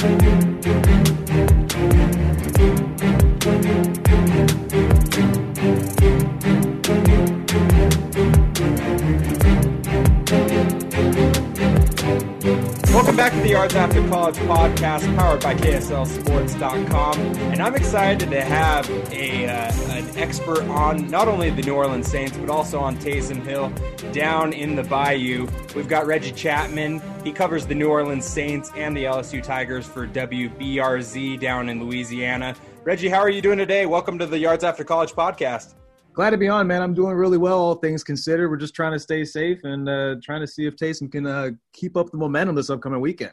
Welcome back to the Yards After College podcast, powered by KSLSports.com. And I'm excited to have a uh, expert on not only the New Orleans Saints, but also on Taysom Hill down in the Bayou. We've got Reggie Chapman. He covers the New Orleans Saints and the LSU Tigers for WBRZ down in Louisiana. Reggie, how are you doing today? Welcome to the Yards After College podcast. Glad to be on, man. I'm doing really well, all things considered. We're just trying to stay safe and uh, trying to see if Taysom can uh, keep up the momentum this upcoming weekend.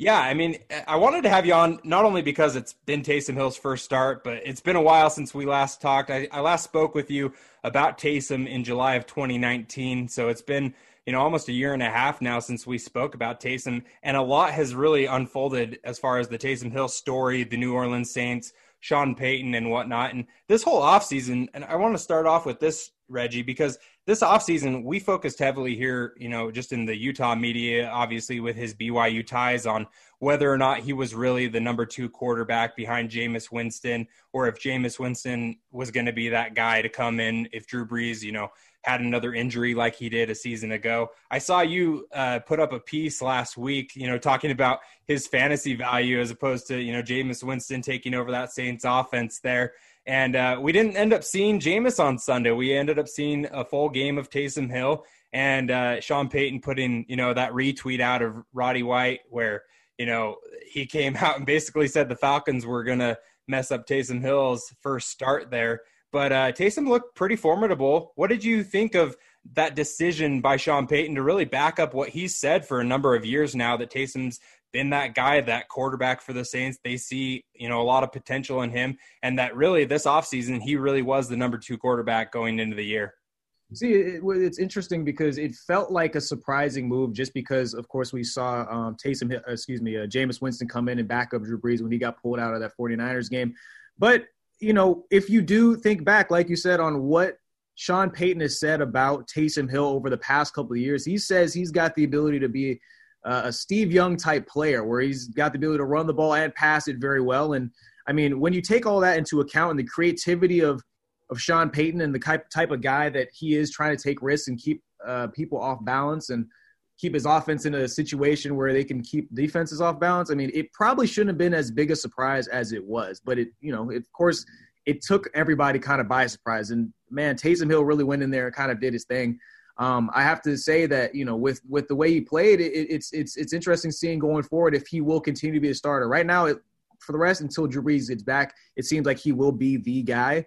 Yeah, I mean, I wanted to have you on not only because it's been Taysom Hill's first start, but it's been a while since we last talked. I, I last spoke with you about Taysom in July of 2019, so it's been you know almost a year and a half now since we spoke about Taysom, and a lot has really unfolded as far as the Taysom Hill story, the New Orleans Saints Sean Payton and whatnot. And this whole offseason, and I want to start off with this, Reggie, because this offseason we focused heavily here, you know, just in the Utah media, obviously with his BYU ties on whether or not he was really the number two quarterback behind Jameis Winston, or if Jameis Winston was going to be that guy to come in if Drew Brees, you know, had another injury like he did a season ago. I saw you uh, put up a piece last week, you know, talking about his fantasy value as opposed to, you know, Jameis Winston taking over that Saints offense there. And uh, we didn't end up seeing Jameis on Sunday. We ended up seeing a full game of Taysom Hill and uh, Sean Payton putting, you know, that retweet out of Roddy White where, you know, he came out and basically said the Falcons were going to mess up Taysom Hill's first start there. But uh, Taysom looked pretty formidable. What did you think of that decision by Sean Payton to really back up what he said for a number of years now that Taysom's been that guy, that quarterback for the Saints. They see, you know, a lot of potential in him, and that really this offseason, he really was the number two quarterback going into the year. See, it, it's interesting because it felt like a surprising move just because, of course, we saw um, Taysom, excuse me, uh, Jameis Winston come in and back up Drew Brees when he got pulled out of that 49ers game. But you know, if you do think back, like you said, on what Sean Payton has said about Taysom Hill over the past couple of years, he says he's got the ability to be uh, a Steve Young type player where he's got the ability to run the ball and pass it very well. And I mean, when you take all that into account and the creativity of of Sean Payton and the type of guy that he is trying to take risks and keep uh, people off balance and keep his offense in a situation where they can keep defenses off balance. I mean, it probably shouldn't have been as big a surprise as it was, but it, you know, it, of course, it took everybody kind of by surprise. And man, Taysom Hill really went in there and kind of did his thing. Um, I have to say that you know, with with the way he played, it, it's it's it's interesting seeing going forward if he will continue to be a starter. Right now, it, for the rest until Drew Brees gets back, it seems like he will be the guy.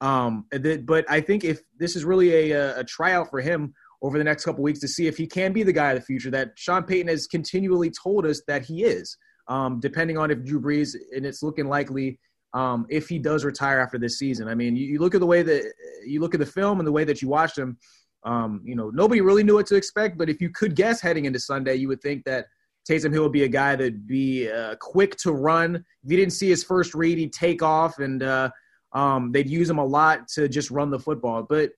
Um, but I think if this is really a, a tryout for him over the next couple weeks to see if he can be the guy of the future that Sean Payton has continually told us that he is. Um, depending on if Drew Brees and it's looking likely um, if he does retire after this season. I mean, you, you, look at the way that you look at the film and the way that you watched him. Um, you know, nobody really knew what to expect, but if you could guess heading into Sunday, you would think that Taysom Hill would be a guy that'd be uh, quick to run. If you didn't see his first read, he'd take off, and uh, um, they'd use him a lot to just run the football. But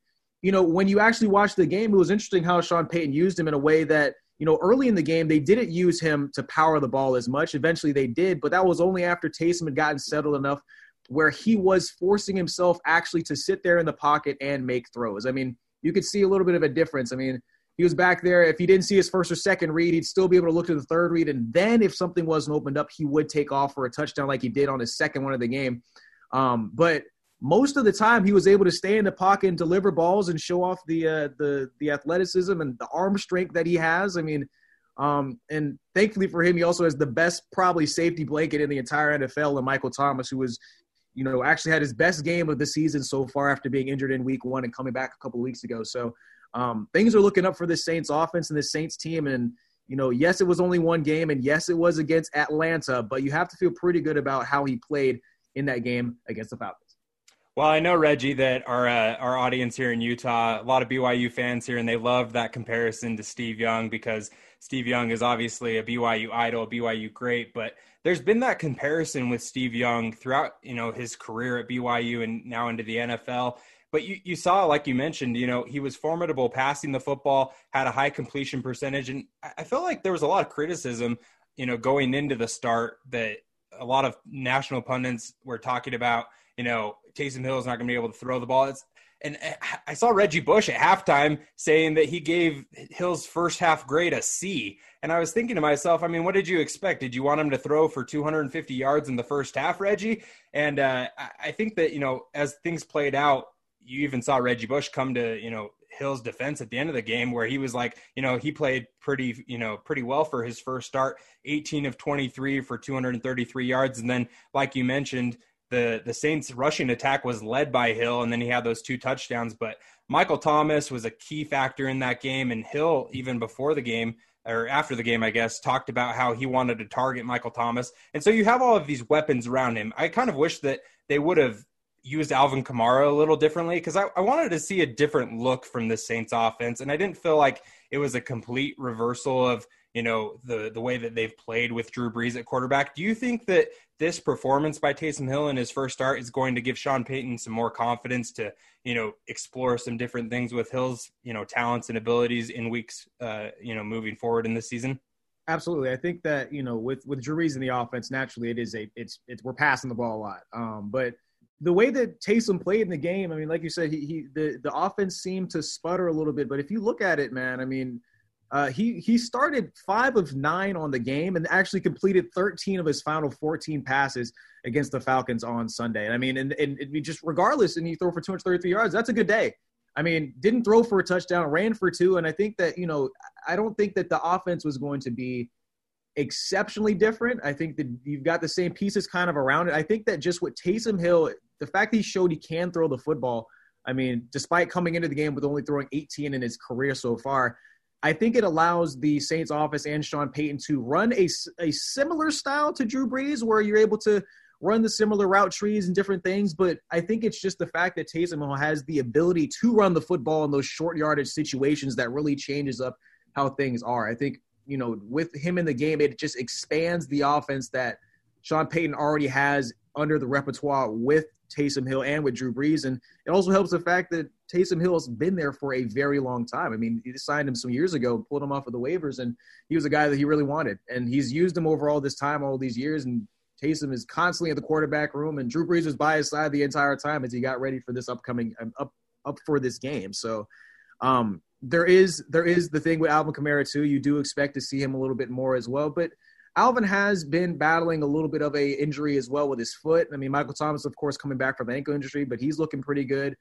you know, when you actually watch the game, it was interesting how Sean Payton used him in a way that, you know, early in the game, they didn't use him to power the ball as much. Eventually they did, but that was only after Taysom had gotten settled enough where he was forcing himself actually to sit there in the pocket and make throws. I mean, you could see a little bit of a difference. I mean, he was back there. If he didn't see his first or second read, he'd still be able to look to the third read. And then if something wasn't opened up, he would take off for a touchdown like he did on his second one of the game. Um, but most of the time he was able to stay in the pocket and deliver balls and show off the uh, the the athleticism and the arm strength that he has. I mean, um, and thankfully for him, he also has the best probably safety blanket in the entire NFL, and Michael Thomas, who was you know actually had his best game of the season so far after being injured in Week One and coming back a couple of weeks ago. So um, things are looking up for the Saints offense and the Saints team, and you know, yes, it was only one game, and yes, it was against Atlanta, but you have to feel pretty good about how he played in that game against the Falcons. Well, I know Reggie that our uh, our audience here in Utah, a lot of BYU fans here, and they love that comparison to Steve Young because Steve Young is obviously a BYU idol, a BYU great, but there's been that comparison with Steve Young throughout, you know, his career at BYU and now into the NFL. But you, you saw, like you mentioned, you know, he was formidable passing the football, had a high completion percentage. And I felt like there was a lot of criticism, you know, going into the start that a lot of national pundits were talking about, you know, Taysom Hill is not going to be able to throw the ball. It's, and I saw Reggie Bush at halftime saying that he gave Hill's first half grade a C. And I was thinking to myself, I mean, what did you expect? Did you want him to throw for 250 yards in the first half, Reggie? And uh, I think that, you know, as things played out, you even saw Reggie Bush come to, you know, Hill's defense at the end of the game where he was like, you know, he played pretty, you know, pretty well for his first start, 18 of 23 for 233 yards. And then, like you mentioned, the the Saints rushing attack was led by Hill, and then he had those two touchdowns. But Michael Thomas was a key factor in that game, and Hill even before the game or after the game, I guess, talked about how he wanted to target Michael Thomas. And so you have all of these weapons around him. I kind of wish that they would have used Alvin Kamara a little differently because I, I, wanted to see a different look from the Saints offense. And I didn't feel like it was a complete reversal of you know the the way that they've played with Drew Brees at quarterback. Do you think that this performance by Taysom Hill in his first start is going to give Sean Payton some more confidence to you know explore some different things with Hill's you know talents and abilities in weeks uh, you know moving forward in this season? Absolutely, I think that you know with with Drew Brees in the offense, naturally it is a it's it's we're passing the ball a lot, um, but the way that Taysom played in the game, I mean, like you said, he, he the the offense seemed to sputter a little bit, but if you look at it, man, I mean uh, he he started five of nine on the game and actually completed 13 of his final 14 passes against the Falcons on Sunday. And I mean, and, and, just regardless, and he throw for 233 yards, that's a good day. I mean, didn't throw for a touchdown, ran for two, and I think that you know, I don't think that the offense was going to be exceptionally different. I think that you've got the same pieces kind of around it. I think that just what Taysom Hill, the fact that he showed he can throw the football. I mean, despite coming into the game with only throwing 18 in his career so far, I think it allows the Saints office and Sean Payton to run a, a similar style to Drew Brees, where you're able to run the similar route trees and different things. But I think it's just the fact that Taysom Hill has the ability to run the football in those short yardage situations that really changes up how things are. I think, you know, with him in the game, it just expands the offense that Sean Payton already has under the repertoire with Taysom Hill and with Drew Brees. And it also helps the fact that Taysom Hill has been there for a very long time. I mean, he signed him some years ago, pulled him off of the waivers, and he was a guy that he really wanted. And he's used him over all this time, all these years. And Taysom is constantly in the quarterback room, and Drew Brees was by his side the entire time as he got ready for this upcoming um, up up for this game. So um, there is there is the thing with Alvin Kamara too. You do expect to see him a little bit more as well, but Alvin has been battling a little bit of a injury as well with his foot. I mean, Michael Thomas, of course, coming back from the ankle injury, but he's looking pretty good.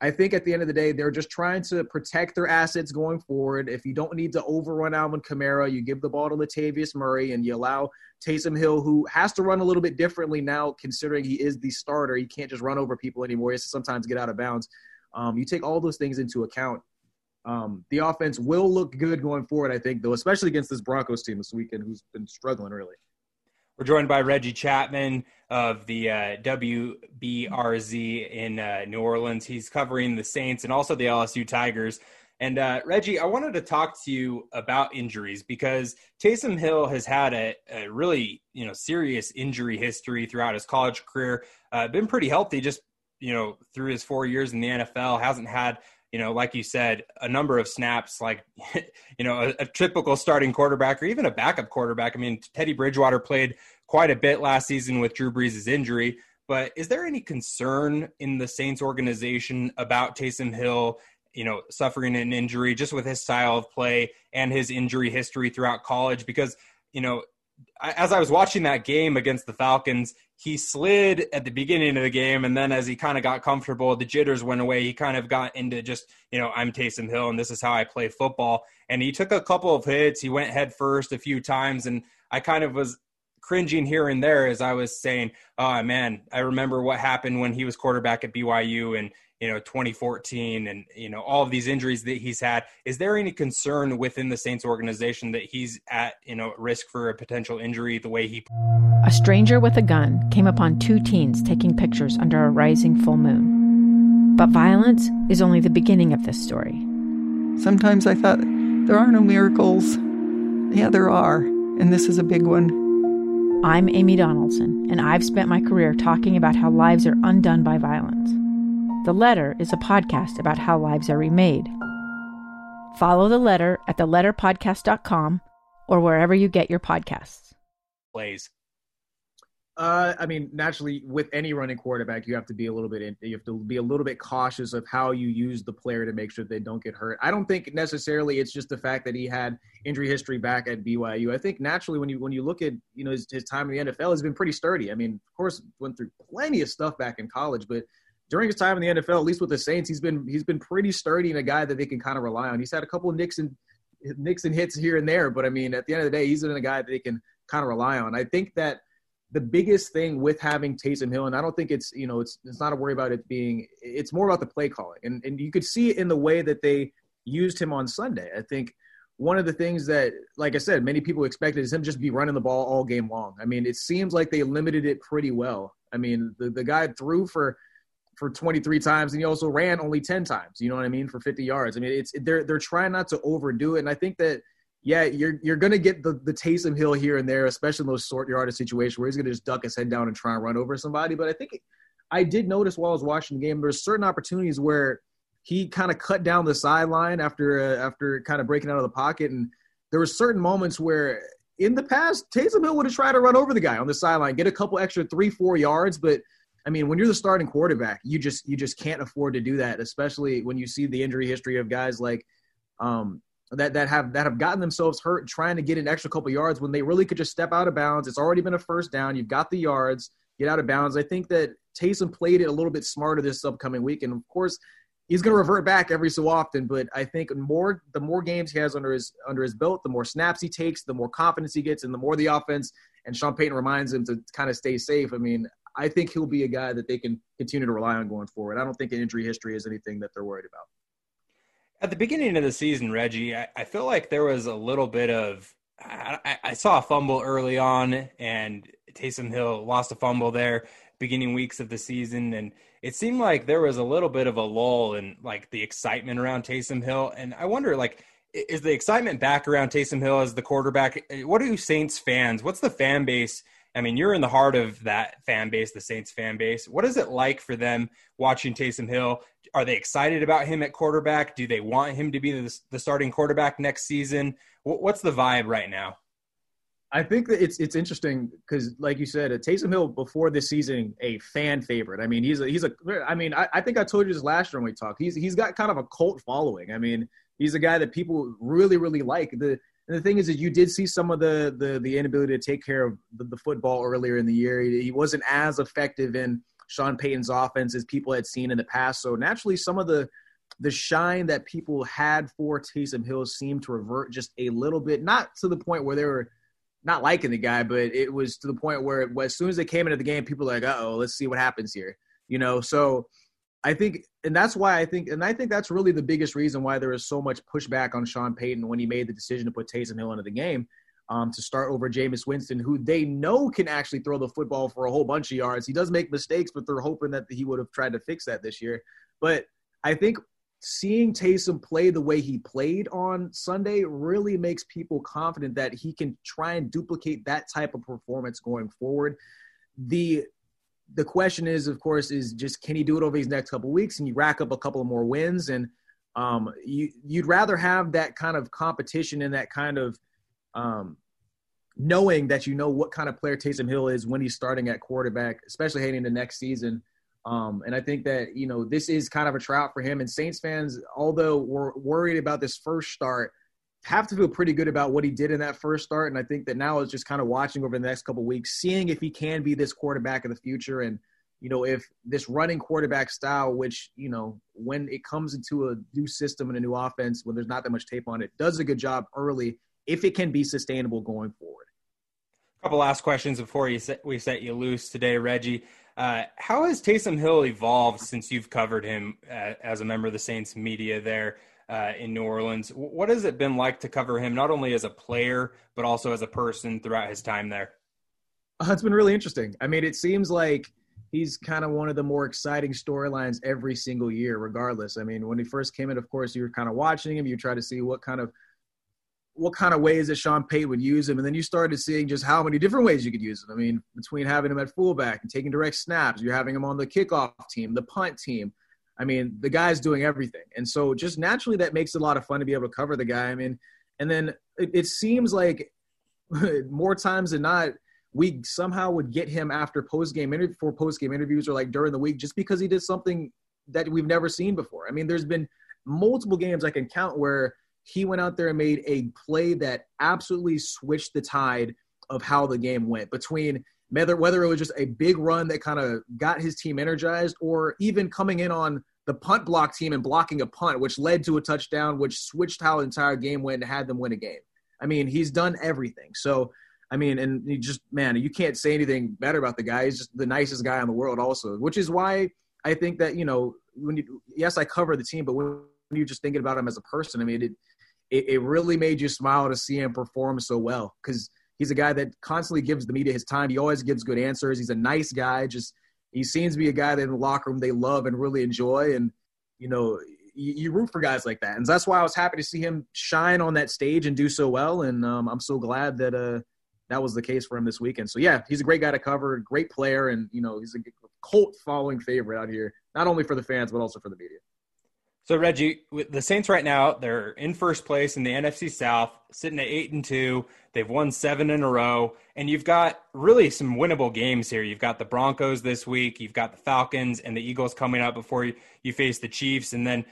I think at the end of the day, they're just trying to protect their assets going forward. If you don't need to overrun Alvin Kamara, you give the ball to Latavius Murray and you allow Taysom Hill, who has to run a little bit differently now, considering he is the starter. He can't just run over people anymore. He has to sometimes get out of bounds. Um, you take all those things into account. Um, the offense will look good going forward, I think, though, especially against this Broncos team this weekend, who's been struggling really. We're joined by Reggie Chapman of the uh, WBRZ in uh, New Orleans. He's covering the Saints and also the LSU Tigers. And uh, Reggie, I wanted to talk to you about injuries because Taysom Hill has had a, a really you know serious injury history throughout his college career. Uh, been pretty healthy, just you know through his four years in the NFL. Hasn't had you know, like you said, a number of snaps, like, you know, a, a, typical starting quarterback or even a backup quarterback. I mean, Teddy Bridgewater played quite a bit last season with Drew Brees' injury. But is there any concern in the Saints organization about Taysom Hill, you know, suffering an injury just with his style of play and his injury history throughout college? Because, you know, as I was watching that game against the Falcons, he slid at the beginning of the game, and then as he kind of got comfortable, the jitters went away. He kind of got into just, you know, I'm Taysom Hill, and this is how I play football. And he took a couple of hits. He went head first a few times, and I kind of was cringing here and there as I was saying, "Oh man, I remember what happened when he was quarterback at BYU, and you know 2014 and you know all of these injuries that he's had. Is there any concern within the saints organization that he's at you know risk for a potential injury the way he a stranger with a gun came upon two teens taking pictures under a rising full moon. But violence is only the beginning of this story. Sometimes i thought there are no miracles. Yeah there are and this is a big one. I'm amy donaldson and i've spent my career talking about how lives are undone by violence the Letter is a podcast about how lives are remade. Follow The Letter at theletterpodcast.com or wherever you get your podcasts. Plays. Uh, I mean, naturally, with any running quarterback, you have to be a little bit in, you have to be a little bit cautious of how you use the player to make sure they don't get hurt. I don't think necessarily it's just the fact that he had injury history back at BYU. I think naturally, when you when you look at you know his, his time in the NFL, has been pretty sturdy. I mean, of course, went through plenty of stuff back in college, but during his time in the NFL, at least with the Saints, he's been he's been pretty sturdy and a guy that they can kind of rely on. He's had a couple of nicks and nicks and hits here and there, but I mean, at the end of the day, he's been a guy that they can kind of rely on. I think that the biggest thing with having Taysom Hill, and I don't think it's you know it's it's not a worry about it being it's more about the play calling, and and you could see it in the way that they used him on Sunday. I think one of the things that, like I said, many people expected is him just be running the ball all game long. I mean, it seems like they limited it pretty well. I mean, the the guy threw for for 23 times, and he also ran only 10 times. You know what I mean for 50 yards. I mean, it's they're they're trying not to overdo it, and I think that yeah, you're you're gonna get the the Taysom Hill here and there, especially in those short yardage situations where he's gonna just duck his head down and try and run over somebody. But I think I did notice while I was watching the game, there's certain opportunities where he kind of cut down the sideline after uh, after kind of breaking out of the pocket, and there were certain moments where in the past Taysom Hill would have tried to run over the guy on the sideline, get a couple extra three four yards, but I mean, when you're the starting quarterback, you just you just can't afford to do that, especially when you see the injury history of guys like um, that that have that have gotten themselves hurt trying to get an extra couple yards when they really could just step out of bounds. It's already been a first down. You've got the yards. Get out of bounds. I think that Taysom played it a little bit smarter this upcoming week, and of course, he's going to revert back every so often. But I think more the more games he has under his under his belt, the more snaps he takes, the more confidence he gets, and the more the offense and Sean Payton reminds him to kind of stay safe. I mean, I think he'll be a guy that they can continue to rely on going forward. I don't think an injury history is anything that they're worried about. At the beginning of the season, Reggie, I, I feel like there was a little bit of. I, I, saw a fumble early on, and Taysom Hill lost a fumble there beginning weeks of the season, and it seemed like there was a little bit of a lull in like the excitement around Taysom Hill. And I wonder, like, is the excitement back around Taysom Hill as the quarterback? What do Saints fans? What's the fan base I mean, you're in the heart of that fan base, the Saints fan base. What is it like for them watching Taysom Hill? Are they excited about him at quarterback? Do they want him to be the, the starting quarterback next season? What's the vibe right now? I think that it's it's interesting because, like you said, Taysom Hill before this season a fan favorite. I mean, he's a he's a. I mean, I, I think I told you this last year when we talked. He's he's got kind of a cult following. I mean, he's a guy that people really really like. The and the thing is that you did see some of the the, the inability to take care of the, the football earlier in the year. He, he, wasn't as effective in Sean Payton's offense as people had seen in the past. So naturally, some of the the shine that people had for Taysom Hill seemed to revert just a little bit, not to the point where they were not liking the guy, but it was to the point where as soon as they came into the game, people were like, oh, let's see what happens here. You know, so I think, and that's why I think, and I think that's really the biggest reason why there is so much pushback on Sean Payton when he made the decision to put Taysom Hill into the game um, to start over Jameis Winston, who they know can actually throw the football for a whole bunch of yards. He does make mistakes, but they're hoping that he would have tried to fix that this year. But I think seeing Taysom play the way he played on Sunday really makes people confident that he can try and duplicate that type of performance going forward. The the question is, of course, is just can he do it over these next couple weeks and you rack up a couple of more wins and um, you you'd rather have that kind of competition and that kind of um, knowing that you know what kind of player Taysom Hill is when he's starting at quarterback, especially heading into next season. Um, and I think that you know this is kind of a trout for him. And Saints fans, although we're worried about this first start, have to feel pretty good about what he did in that first start. And I think that now is just kind of watching over the next couple weeks, seeing if he can be this quarterback of the future. And, you know, if this running quarterback style, which, you know, when it comes into a new system and a new offense, when there's not that much tape on it, does a good job early, if it can be sustainable going forward. A couple last questions before you set, we set you loose today, Reggie. Uh, how has Taysom Hill evolved since you've covered him uh, as a member of the Saints media there uh, in New Orleans? What has it been like to cover him, not only as a player, but also as a person throughout his time there? Uh, it's been really interesting. I mean, it seems like he's kind of one of the more exciting storylines every single year, regardless. I mean, when he first came in, of course, you were kind of watching him. You try to see what kind of what kind of ways that Sean Payton would use him, and then you started seeing just how many different ways you could use him. I mean, between having him at fullback and taking direct snaps, you're having him on the kickoff team, the punt team. I mean, the guy's doing everything, and so just naturally that makes it a lot of fun to be able to cover the guy. I mean, and then it, it seems like more times than not, we somehow would get him after post game interview for post game interviews or like during the week just because he did something that we've never seen before. I mean, there's been multiple games I can count where he went out there and made a play that absolutely switched the tide of how the game went between whether whether it was just a big run that kind of got his team energized or even coming in on the punt block team and blocking a punt which led to a touchdown which switched how the entire game went and had them win a game. I mean, he's done everything. So I mean, and you just man, you can't say anything better about the guy. He's just the nicest guy in the world, also, which is why I think that you know when you yes, I cover the team, but when you're just thinking about him as a person, I mean, it it, it really made you smile to see him perform so well because he's a guy that constantly gives the media his time. He always gives good answers. He's a nice guy. Just he seems to be a guy that in the locker room they love and really enjoy. And you know, you, you, root for guys like that, and that's why I was happy to see him shine on that stage and do so well. And um, I'm so glad that uh, that was the case for him this weekend. So yeah, he's a great guy to cover, great player, and you know he's a cult following favorite out here, not only for the fans but also for the media. So Reggie, the Saints right now they're in first place in the NFC South, sitting at eight and two. They've won seven in a row, and you've got really some winnable games here. You've got the Broncos this week, you've got the Falcons and the Eagles coming up before you, you face the Chiefs, and then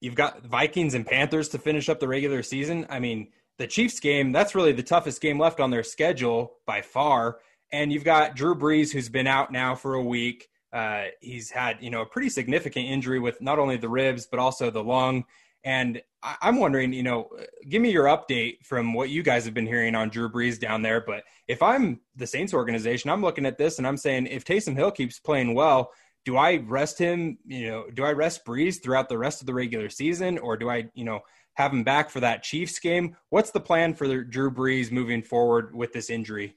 you've got Vikings and Panthers to finish up the regular season. I mean, the Chiefs game, that's really the toughest game left on their schedule by far. And you've got Drew Brees, who's been out now for a week. Uh, he's had, you know, a pretty significant injury with not only the ribs, but also the lung. And I- I'm wondering, you know, give me your update from what you guys have been hearing on Drew Brees down there. But if I'm the Saints organization, I'm looking at this and I'm saying, if Taysom Hill keeps playing well, do I rest him? You know, do I rest Brees throughout the rest of the regular season, or do I, you know, have him back for that Chiefs game. What's the plan for Drew Brees moving forward with this injury?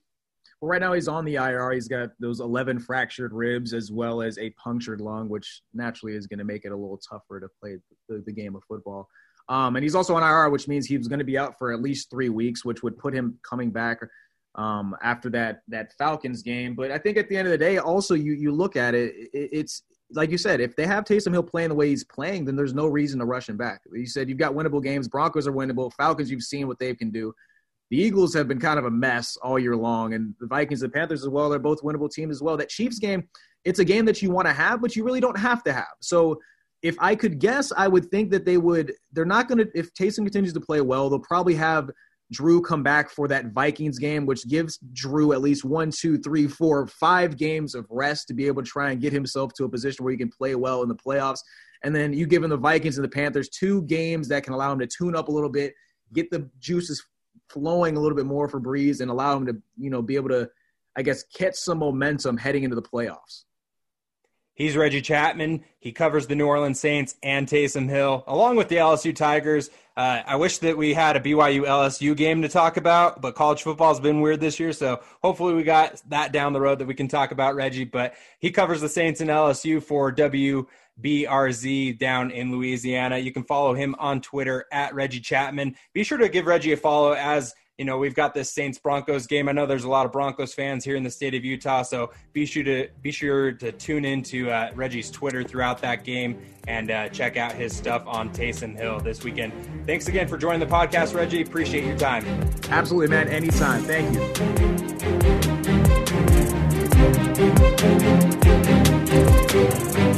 Right now he's on the IR. He's got those 11 fractured ribs as well as a punctured lung, which naturally is going to make it a little tougher to play the, the game of football. Um, and he's also on IR, which means he's going to be out for at least three weeks, which would put him coming back um, after that that Falcons game. But I think at the end of the day, also you you look at it, it it's like you said, if they have Taysom Hill playing the way he's playing, then there's no reason to rush him back. You said you've got winnable games. Broncos are winnable. Falcons, you've seen what they can do. The Eagles have been kind of a mess all year long, and the Vikings and the Panthers as well. They're both winnable teams as well. That Chiefs game, it's a game that you want to have, but you really don't have to have. So if I could guess, I would think that they would. They're not going to. If Taysom continues to play well, they'll probably have Drew come back for that Vikings game, which gives Drew at least one, two, three, four, five games of rest to be able to try and get himself to a position where he can play well in the playoffs. And then you give him the Vikings and the Panthers two games that can allow him to tune up a little bit, get the juices flowing a little bit more for Brees and allow him to, you know, be able to, I guess, catch some momentum heading into the playoffs. He's Reggie Chapman. He covers the New Orleans Saints and Taysom Hill, along with the LSU Tigers. Uh, I wish that we had a BYU LSU game to talk about, but college football's been weird this year, so hopefully we got that down the road that we can talk about Reggie. But he covers the Saints and LSU for WBRZ down in Louisiana. You can follow him on Twitter at Reggie Chapman. Be sure to give Reggie a follow as you know we've got this Saints Broncos game. I know there's a lot of Broncos fans here in the state of Utah, so be sure to be sure to tune into uh, Reggie's Twitter throughout that game and uh, check out his stuff on Taysom Hill this weekend. Thanks again for joining the podcast, Reggie. Appreciate your time. Absolutely, man. Anytime. Thank you.